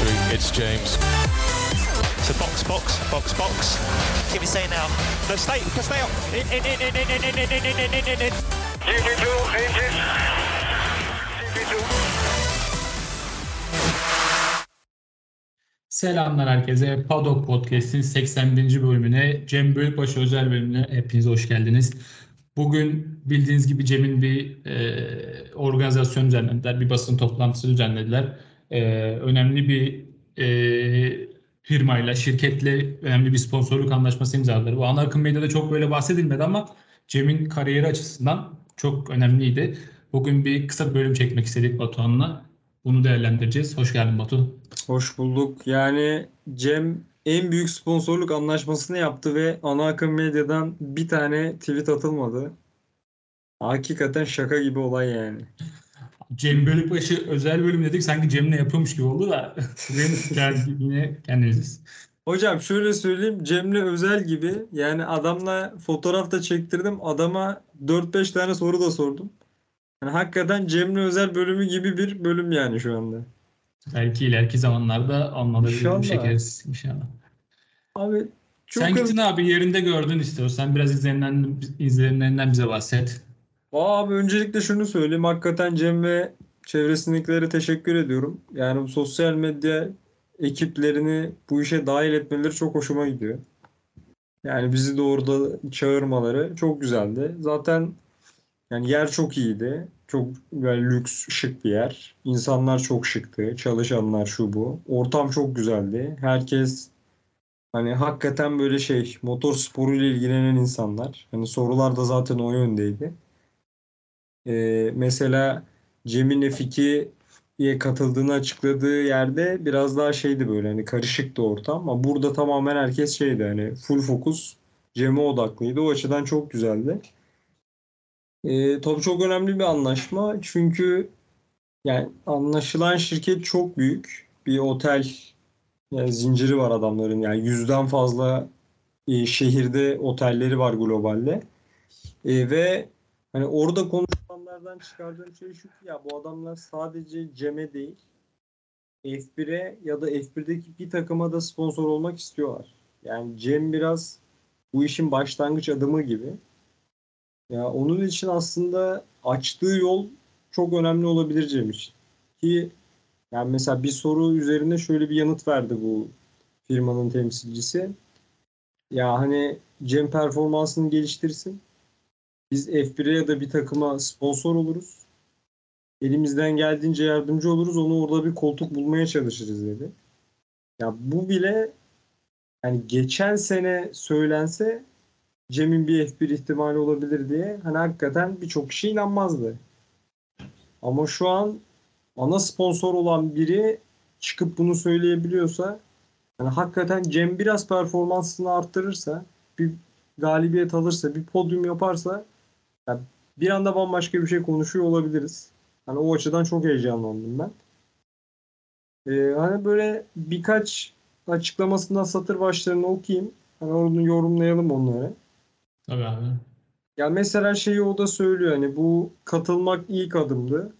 victory. It's James. So box, box, box, box. Give me say now. No, stay, stay up. In, in, in, in, in, in, in, in, in, in, in, in. GP2, engine. GP2. Selamlar herkese. Paddock Podcast'in 81. bölümüne, Cem Bölükbaşı özel bölümüne hepiniz hoş geldiniz. Bugün bildiğiniz gibi Cem'in bir e, organizasyon düzenlediler, bir basın toplantısı düzenlediler. E, önemli bir e, firmayla, şirketle önemli bir sponsorluk anlaşması imzaladılar. Bu ana akım medyada çok böyle bahsedilmedi ama Cem'in kariyeri açısından çok önemliydi. Bugün bir kısa bir bölüm çekmek istedik Batuhan'la. Bunu değerlendireceğiz. Hoş geldin Batu. Hoş bulduk. Yani Cem en büyük sponsorluk anlaşmasını yaptı ve ana akım medyadan bir tane tweet atılmadı. Hakikaten şaka gibi olay yani. Cem Bölükbaşı özel bölüm dedik sanki Cem'le yapıyormuş gibi oldu da yine kendiniziz. Hocam şöyle söyleyeyim Cem'le özel gibi yani adamla fotoğraf da çektirdim. Adama 4-5 tane soru da sordum. Yani hakikaten Cem'le özel bölümü gibi bir bölüm yani şu anda. Belki ileriki zamanlarda anlatabilir İnşallah. bir çekeriz inşallah. Abi çok Sen gittin abi yerinde gördün istiyorsan biraz izlenenden, izlenenden bize bahset. Abi öncelikle şunu söyleyeyim. Hakikaten Cem ve çevresindekilere teşekkür ediyorum. Yani bu sosyal medya ekiplerini bu işe dahil etmeleri çok hoşuma gidiyor. Yani bizi de orada çağırmaları çok güzeldi. Zaten yani yer çok iyiydi. Çok böyle lüks, şık bir yer. İnsanlar çok şıktı. Çalışanlar şu bu. Ortam çok güzeldi. Herkes hani hakikaten böyle şey motor sporuyla ilgilenen insanlar. Hani sorular da zaten o yöndeydi. Ee, mesela Cem'in F2'ye katıldığını açıkladığı yerde biraz daha şeydi böyle hani karışıktı ortam ama burada tamamen herkes şeydi hani full fokus Cem'e odaklıydı. O açıdan çok güzeldi. Ee, tabii çok önemli bir anlaşma çünkü yani anlaşılan şirket çok büyük. Bir otel yani zinciri var adamların yani yüzden fazla e, şehirde otelleri var globalde. E, ve Hani orada konuşulanlardan çıkardığım şey şu ki ya bu adamlar sadece Cem'e değil F1'e ya da F1'deki bir takıma da sponsor olmak istiyorlar. Yani Cem biraz bu işin başlangıç adımı gibi. Ya onun için aslında açtığı yol çok önemli olabilir Cem için. Ki yani mesela bir soru üzerine şöyle bir yanıt verdi bu firmanın temsilcisi. Ya hani Cem performansını geliştirsin. Biz F1'e ya da bir takıma sponsor oluruz. Elimizden geldiğince yardımcı oluruz. Onu orada bir koltuk bulmaya çalışırız dedi. Ya bu bile yani geçen sene söylense Cem'in bir F1 ihtimali olabilir diye hani hakikaten birçok kişi inanmazdı. Ama şu an ana sponsor olan biri çıkıp bunu söyleyebiliyorsa yani hakikaten Cem biraz performansını arttırırsa bir galibiyet alırsa bir podyum yaparsa yani bir anda bambaşka bir şey konuşuyor olabiliriz. Hani o açıdan çok heyecanlandım ben. Ee, hani böyle birkaç açıklamasından satır başlarını okuyayım. Hani onu yorumlayalım onları. Tabii abi. Ya mesela şeyi o da söylüyor hani bu katılmak ilk adımdı.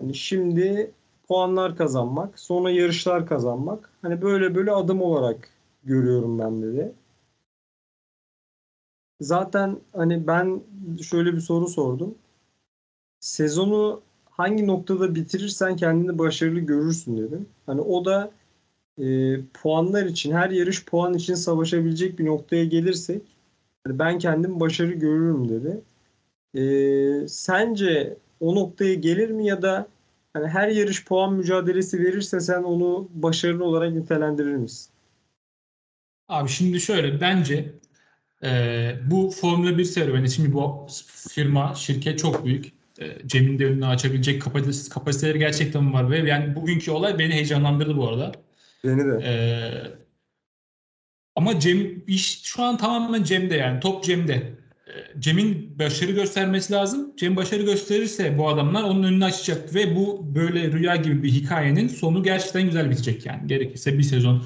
Hani şimdi puanlar kazanmak, sonra yarışlar kazanmak. Hani böyle böyle adım olarak görüyorum ben dedi. Zaten hani ben şöyle bir soru sordum. Sezonu hangi noktada bitirirsen kendini başarılı görürsün dedim. Hani o da e, puanlar için, her yarış puan için savaşabilecek bir noktaya gelirsek hani ben kendim başarı görürüm dedi. E, sence o noktaya gelir mi ya da hani her yarış puan mücadelesi verirse sen onu başarılı olarak nitelendirir misin? Abi şimdi şöyle bence e, bu Formula 1 serüveni şimdi bu firma, şirket çok büyük. E, Cem'in de önünü açabilecek kapasitesi, kapasiteleri gerçekten var ve yani bugünkü olay beni heyecanlandırdı bu arada. Beni de. E, ama Cem iş şu an tamamen Cem'de yani top Cem'de. Cem'in başarı göstermesi lazım. Cem başarı gösterirse bu adamlar onun önünü açacak ve bu böyle rüya gibi bir hikayenin sonu gerçekten güzel bitecek yani. Gerekirse bir sezon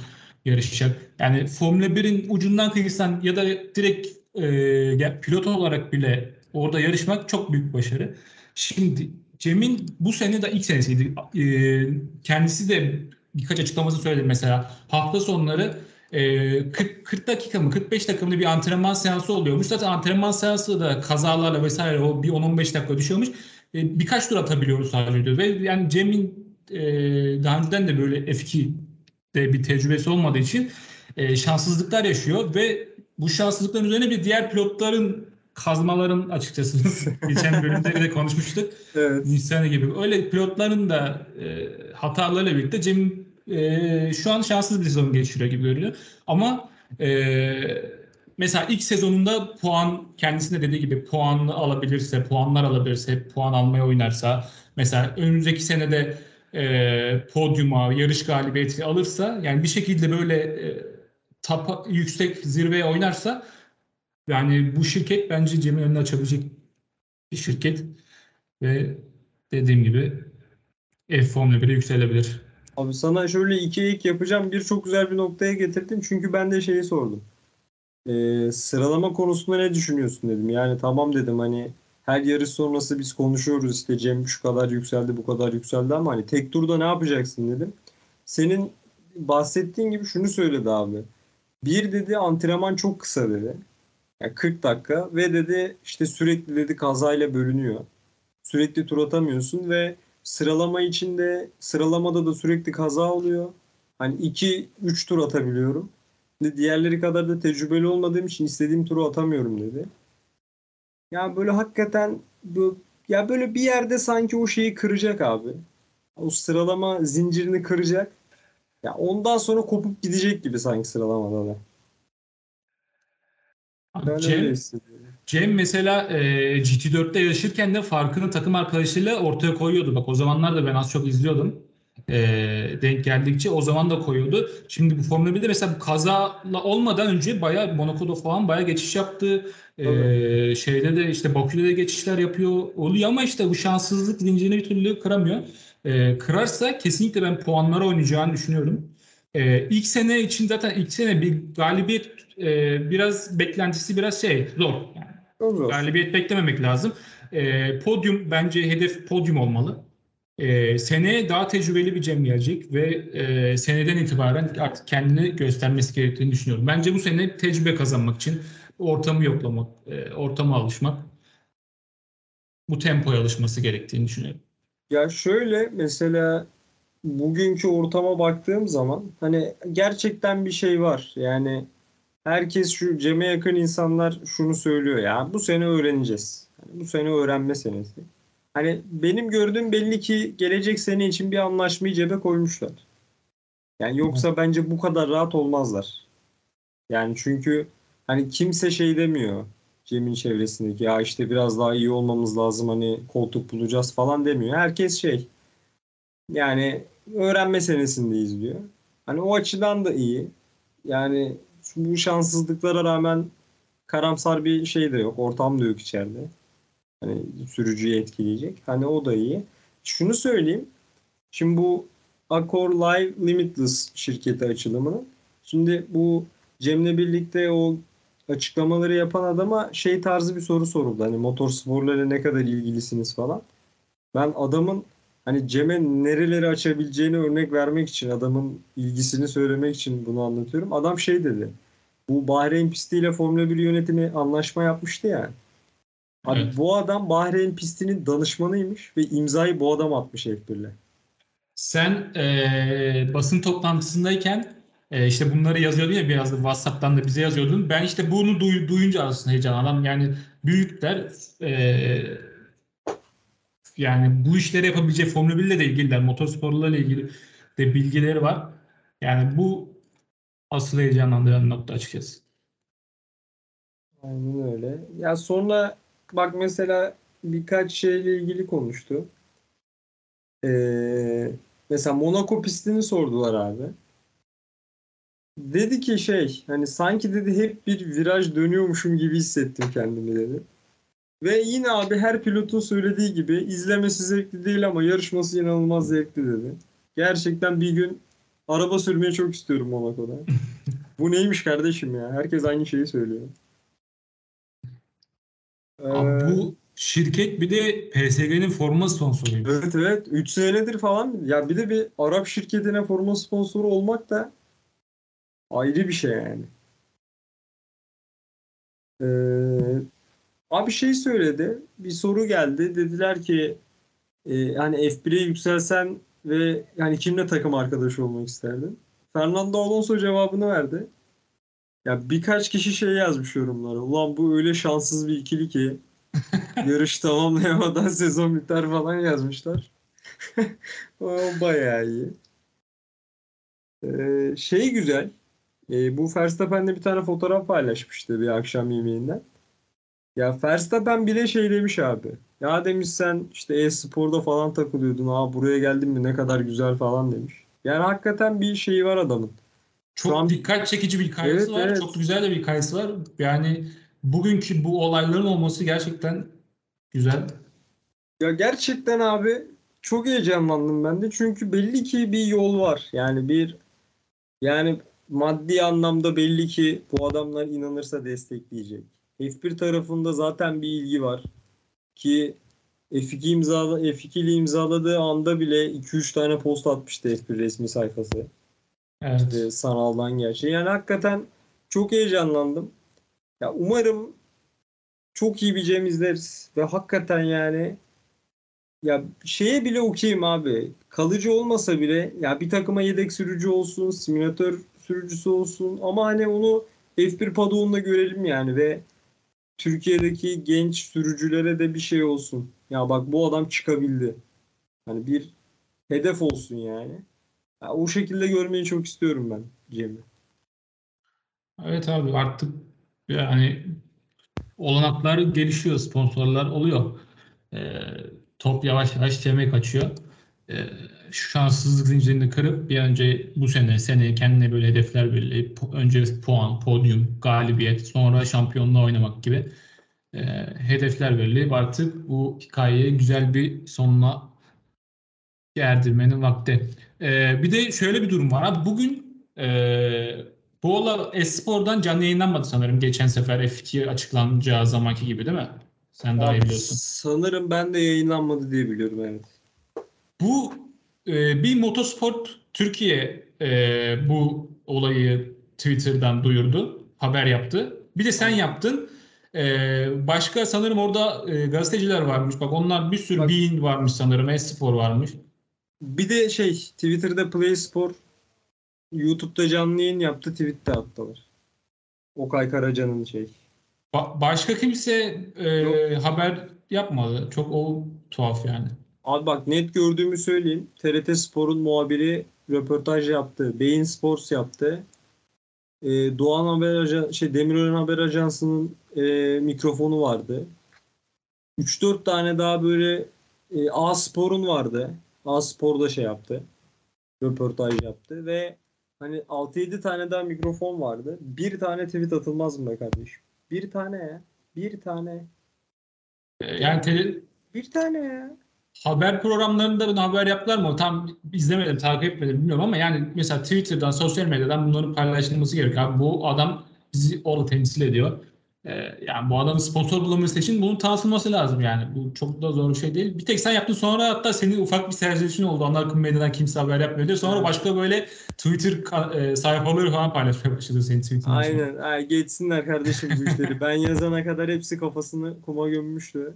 yarışacak. Yani Formula 1'in ucundan kıyısan ya da direkt e, pilot olarak bile orada yarışmak çok büyük başarı. Şimdi Cem'in bu sene de ilk senesiydi. E, kendisi de birkaç açıklaması söyledim mesela. Hafta sonları e, 40, 40 dakika mı 45 dakika bir antrenman seansı oluyormuş. Zaten antrenman seansı da kazalarla vesaire o bir 10-15 dakika düşüyormuş. E, birkaç tur atabiliyoruz sadece diyor. Ve yani Cem'in e, daha önceden de böyle F2'de bir tecrübesi olmadığı için e, şanssızlıklar yaşıyor ve bu şanssızlıkların üzerine bir diğer pilotların kazmaların açıkçası geçen bölümde de konuşmuştuk. Evet. Nisan gibi. Öyle pilotların da e, hatalarıyla birlikte Cem e, şu an şanssız bir sezon geçiriyor gibi görünüyor. Ama e, mesela ilk sezonunda puan kendisine dediği gibi puanlı alabilirse, puanlar alabilirse, puan almaya oynarsa mesela önümüzdeki senede e, podyuma, yarış galibiyeti alırsa yani bir şekilde böyle e, tapa, yüksek zirveye oynarsa yani bu şirket bence Cem'in önüne açabilecek bir şirket ve dediğim gibi F Formula 1'e yükselebilir. Abi sana şöyle iki ek yapacağım. Bir çok güzel bir noktaya getirdim. Çünkü ben de şeyi sordum. Ee, sıralama konusunda ne düşünüyorsun dedim. Yani tamam dedim hani her yarış sonrası biz konuşuyoruz işte Cem şu kadar yükseldi bu kadar yükseldi ama hani tek turda ne yapacaksın dedim. Senin bahsettiğin gibi şunu söyledi abi. Bir dedi antrenman çok kısa dedi. Yani 40 dakika ve dedi işte sürekli dedi kazayla bölünüyor. Sürekli tur atamıyorsun ve sıralama içinde sıralamada da sürekli kaza oluyor. Hani 2-3 tur atabiliyorum. Diğerleri kadar da tecrübeli olmadığım için istediğim turu atamıyorum dedi. Ya böyle hakikaten bu ya böyle bir yerde sanki o şeyi kıracak abi. O sıralama zincirini kıracak. Ya ondan sonra kopup gidecek gibi sanki sıralamada da. Ben Cem. Cem mesela e, GT4'te yarışırken de farkını takım arkadaşıyla ortaya koyuyordu. Bak o zamanlar da ben az çok izliyordum. E, denk geldikçe o zaman da koyuyordu. Şimdi bu Formula 1'de mesela bu kazayla olmadan önce bayağı Monaco'da falan bayağı geçiş yaptı. E, şeyde de işte Bakü'de de geçişler yapıyor oluyor ama işte bu şanssızlık zincirini bir türlü kıramıyor. E, kırarsa kesinlikle ben puanlara oynayacağını düşünüyorum. E, ilk sene için zaten ilk sene bir galibiyet e, biraz beklentisi biraz şey zor. Yani galibiyet beklememek lazım. E, podyum bence hedef podyum olmalı. E, seneye daha tecrübeli bir Cem gelecek ve e, seneden itibaren artık kendini göstermesi gerektiğini düşünüyorum. Bence bu sene tecrübe kazanmak için ortamı yoklamak, e, ortama alışmak, bu tempoya alışması gerektiğini düşünüyorum. Ya şöyle mesela bugünkü ortama baktığım zaman hani gerçekten bir şey var. Yani herkes şu Cem'e yakın insanlar şunu söylüyor ya bu sene öğreneceğiz. Hani bu sene öğrenme senesi. Hani benim gördüğüm belli ki gelecek sene için bir anlaşmayı cebe koymuşlar. Yani yoksa bence bu kadar rahat olmazlar. Yani çünkü hani kimse şey demiyor Cem'in çevresindeki ya işte biraz daha iyi olmamız lazım hani koltuk bulacağız falan demiyor. Herkes şey yani öğrenme senesindeyiz diyor. Hani o açıdan da iyi. Yani bu şanssızlıklara rağmen karamsar bir şey de yok. Ortam da yok içeride. Hani sürücüyü etkileyecek. Hani o da iyi. Şunu söyleyeyim. Şimdi bu Accor Live Limitless şirketi açılımının. Şimdi bu Cem'le birlikte o açıklamaları yapan adama şey tarzı bir soru soruldu. Hani motor sporlarıyla ne kadar ilgilisiniz falan. Ben adamın hani Cem'e nereleri açabileceğini örnek vermek için adamın ilgisini söylemek için bunu anlatıyorum. Adam şey dedi. Bu Bahreyn pistiyle Formula 1 yönetimi anlaşma yapmıştı ya. Abi Evet. bu adam Bahreyn pistinin danışmanıymış ve imzayı bu adam atmış F1'le. Sen e, basın toplantısındayken e, işte bunları yazıyordun ya biraz da WhatsApp'tan da bize yazıyordun. Ben işte bunu duy- duyunca aslında heyecan adam yani büyükler e, yani bu işleri yapabilecek Formula 1 ile de ilgililer, motorsporlarla ilgili de bilgileri var. Yani bu asıl heyecanlandıran nokta açıkçası. Aynen öyle. Ya sonra bak mesela birkaç şeyle ilgili konuştu. Ee, mesela Monaco pistini sordular abi. Dedi ki şey hani sanki dedi hep bir viraj dönüyormuşum gibi hissettim kendimi dedi. Ve yine abi her pilotun söylediği gibi izlemesi zevkli değil ama yarışması inanılmaz zevkli dedi. Gerçekten bir gün araba sürmeyi çok istiyorum Monaco'da. Bu neymiş kardeşim ya? Herkes aynı şeyi söylüyor. Abi Ee, bu şirket bir de PSG'nin forma sponsoruymuş. Evet evet 3 senedir falan ya bir de bir Arap şirketine forma sponsoru olmak da ayrı bir şey yani. Ee, abi şey söyledi bir soru geldi dediler ki e, hani F1'e yükselsen ve yani kimle takım arkadaşı olmak isterdin? Fernando Alonso cevabını verdi. Ya birkaç kişi şey yazmış yorumlara. Ulan bu öyle şanssız bir ikili ki yarış tamamlayamadan sezon biter falan yazmışlar. o bayağı iyi. Ee, şey güzel. Ee, bu Verstappen'de bir tane fotoğraf paylaşmıştı bir akşam yemeğinden. Ya Verstappen bile şey demiş abi. Ya demiş sen işte e-sporda falan takılıyordun. Aa buraya geldin mi ne kadar güzel falan demiş. Yani hakikaten bir şeyi var adamın. Çok Şu an- dikkat çekici bir hikayesi Evet, var. evet. Çok güzel de bir hikayesi var. Yani bugünkü bu olayların olması gerçekten güzel. Ya gerçekten abi çok heyecanlandım ben de. Çünkü belli ki bir yol var. Yani bir yani maddi anlamda belli ki bu adamlar inanırsa destekleyecek. F1 tarafında zaten bir ilgi var. Ki F2 imzala F2 ile imzaladığı anda bile 2-3 tane post atmıştı F1 resmi sayfası. Evet. e, sanaldan gerçeğe. Yani hakikaten çok heyecanlandım. Ya umarım çok iyi bir Cem izleriz ve hakikaten yani ya şeye bile okeyim abi. Kalıcı olmasa bile ya bir takıma yedek sürücü olsun, simülatör sürücüsü olsun ama hani onu F1 padoğunda görelim yani ve Türkiye'deki genç sürücülere de bir şey olsun. Ya bak bu adam çıkabildi. Hani bir hedef olsun yani. Ya o şekilde görmeyi çok istiyorum ben Cem'i. Evet abi artık yani olanaklar gelişiyor, sponsorlar oluyor. Ee, top yavaş yavaş çemeye kaçıyor. Ee, şu şanssızlık zincirini kırıp bir önce bu sene seneye kendine böyle hedefler belirleyip önce puan, podyum, galibiyet, sonra şampiyonluğa oynamak gibi e, hedefler belirleyip artık bu hikayeyi güzel bir sonuna erdirmenin vakti. Ee, bir de şöyle bir durum var. Abi bugün e, Boğla Espor'dan canlı yayınlanmadı sanırım geçen sefer F2 açıklanacağı zamanki gibi değil mi? Sen daha iyi biliyorsun. sanırım ben de yayınlanmadı diye biliyorum evet. Bu e, bir motosport Türkiye e, bu olayı Twitter'dan duyurdu, haber yaptı. Bir de sen yaptın. E, başka sanırım orada e, gazeteciler varmış. Bak onlar bir sürü Bak- Bein varmış sanırım, Espor varmış. Bir de şey Twitter'da Play Spor YouTube'da canlı yayın yaptı tweet'te attılar. Okay Karaca'nın şey. Ba- başka kimse e, Yok. haber yapmadı. Çok o tuhaf yani. Abi bak net gördüğümü söyleyeyim. TRT Spor'un muhabiri röportaj yaptı. Beyin Sports yaptı. Ee, Doğan Haber Ajansı, şey Demirören Haber Ajansı'nın e, mikrofonu vardı. 3-4 tane daha böyle e, A Spor'un vardı. A Spor da şey yaptı. Röportaj yaptı ve hani 6-7 tane daha mikrofon vardı. Bir tane tweet atılmaz mı be kardeşim? Bir tane ya. Bir tane. E, yani tele- Bir tane ya. haber programlarında bunu haber yaptılar mı? Tam izlemedim, takip etmedim bilmiyorum ama yani mesela Twitter'dan, sosyal medyadan bunların paylaşılması gerekiyor. Abi bu adam bizi orada temsil ediyor. Ee, yani bu adamın sponsor bulaması için bunun tanıtılması lazım yani. Bu çok da zor bir şey değil. Bir tek sen yaptın sonra hatta senin ufak bir serzenişin oldu. Ana akım medyadan kimse haber yapmıyor diye. Sonra başka böyle Twitter e, sayfaları falan paylaşmaya başladı senin tweetin. Aynen. Ay, geçsinler kardeşim bu işleri. Ben yazana kadar hepsi kafasını kuma gömmüştü.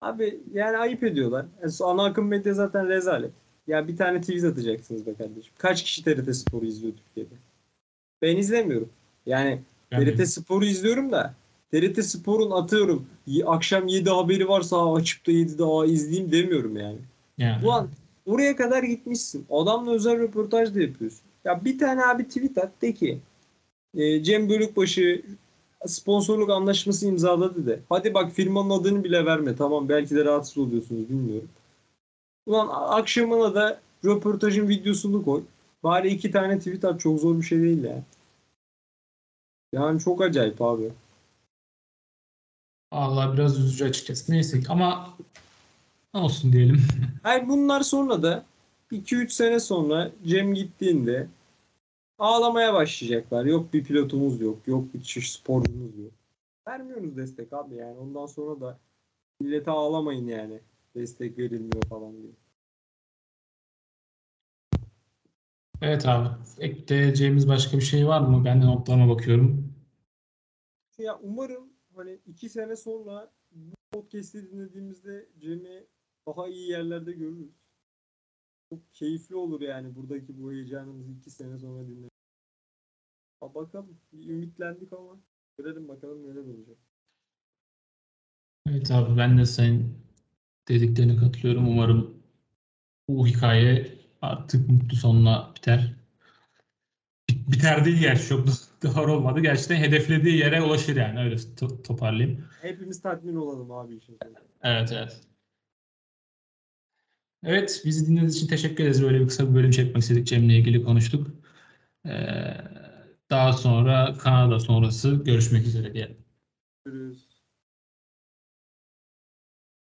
Abi yani ayıp ediyorlar. Yani so- ana akım medya zaten rezalet. Ya bir tane tweet atacaksınız be kardeşim. Kaç kişi TRT Spor'u izliyor Türkiye'de? Ben izlemiyorum. Yani Yani- TRT Spor'u izliyorum da TRT Spor'un atıyorum akşam 7 haberi varsa "Aa, açıp da 7'de aa, izleyeyim demiyorum yani. yani. Ulan oraya kadar gitmişsin. Adamla özel röportaj da yapıyorsun. Ya bir tane abi tweet at de ki e, Cem Bölükbaşı sponsorluk anlaşması imzaladı de. Hadi bak firmanın adını bile verme. Tamam belki de rahatsız oluyorsunuz bilmiyorum. Ulan akşamına da röportajın videosunu koy. Bari iki tane tweet at. Çok zor bir şey değil ya. Yani çok acayip abi. Allah biraz üzücü açıkçası. Neyse ama olsun diyelim. Hayır bunlar sonra da 2-3 sene sonra Cem gittiğinde ağlamaya başlayacaklar. Yok bir pilotumuz yok. Yok bir çift sporcumuz yok. Vermiyoruz destek abi yani. Ondan sonra da millete ağlamayın yani. Destek verilmiyor falan diye. Evet abi. Ekleyeceğimiz başka bir şey var mı? Ben de notlarıma bakıyorum. Ya umarım hani iki sene sonra bu podcast'i dinlediğimizde Cem'i daha iyi yerlerde görürüz. Çok keyifli olur yani buradaki bu heyecanımızı iki sene sonra dinlemek. Ha bakalım. Bir ümitlendik ama görelim bakalım neler olacak. Evet abi ben de senin dediklerine katılıyorum. Umarım bu hikaye artık mutlu sonuna biter. Bit- Biter değil gerçi çok doğru olmadı. Gerçekten hedeflediği yere ulaşır yani öyle to- toparlayayım. Hepimiz tatmin olalım abi sonunda. Evet evet. Evet bizi dinlediğiniz için teşekkür ederiz. Böyle bir kısa bir bölüm çekmek istedik. Cem'le ilgili konuştuk. Ee, daha sonra Kanada sonrası görüşmek üzere diyelim. Görüşürüz.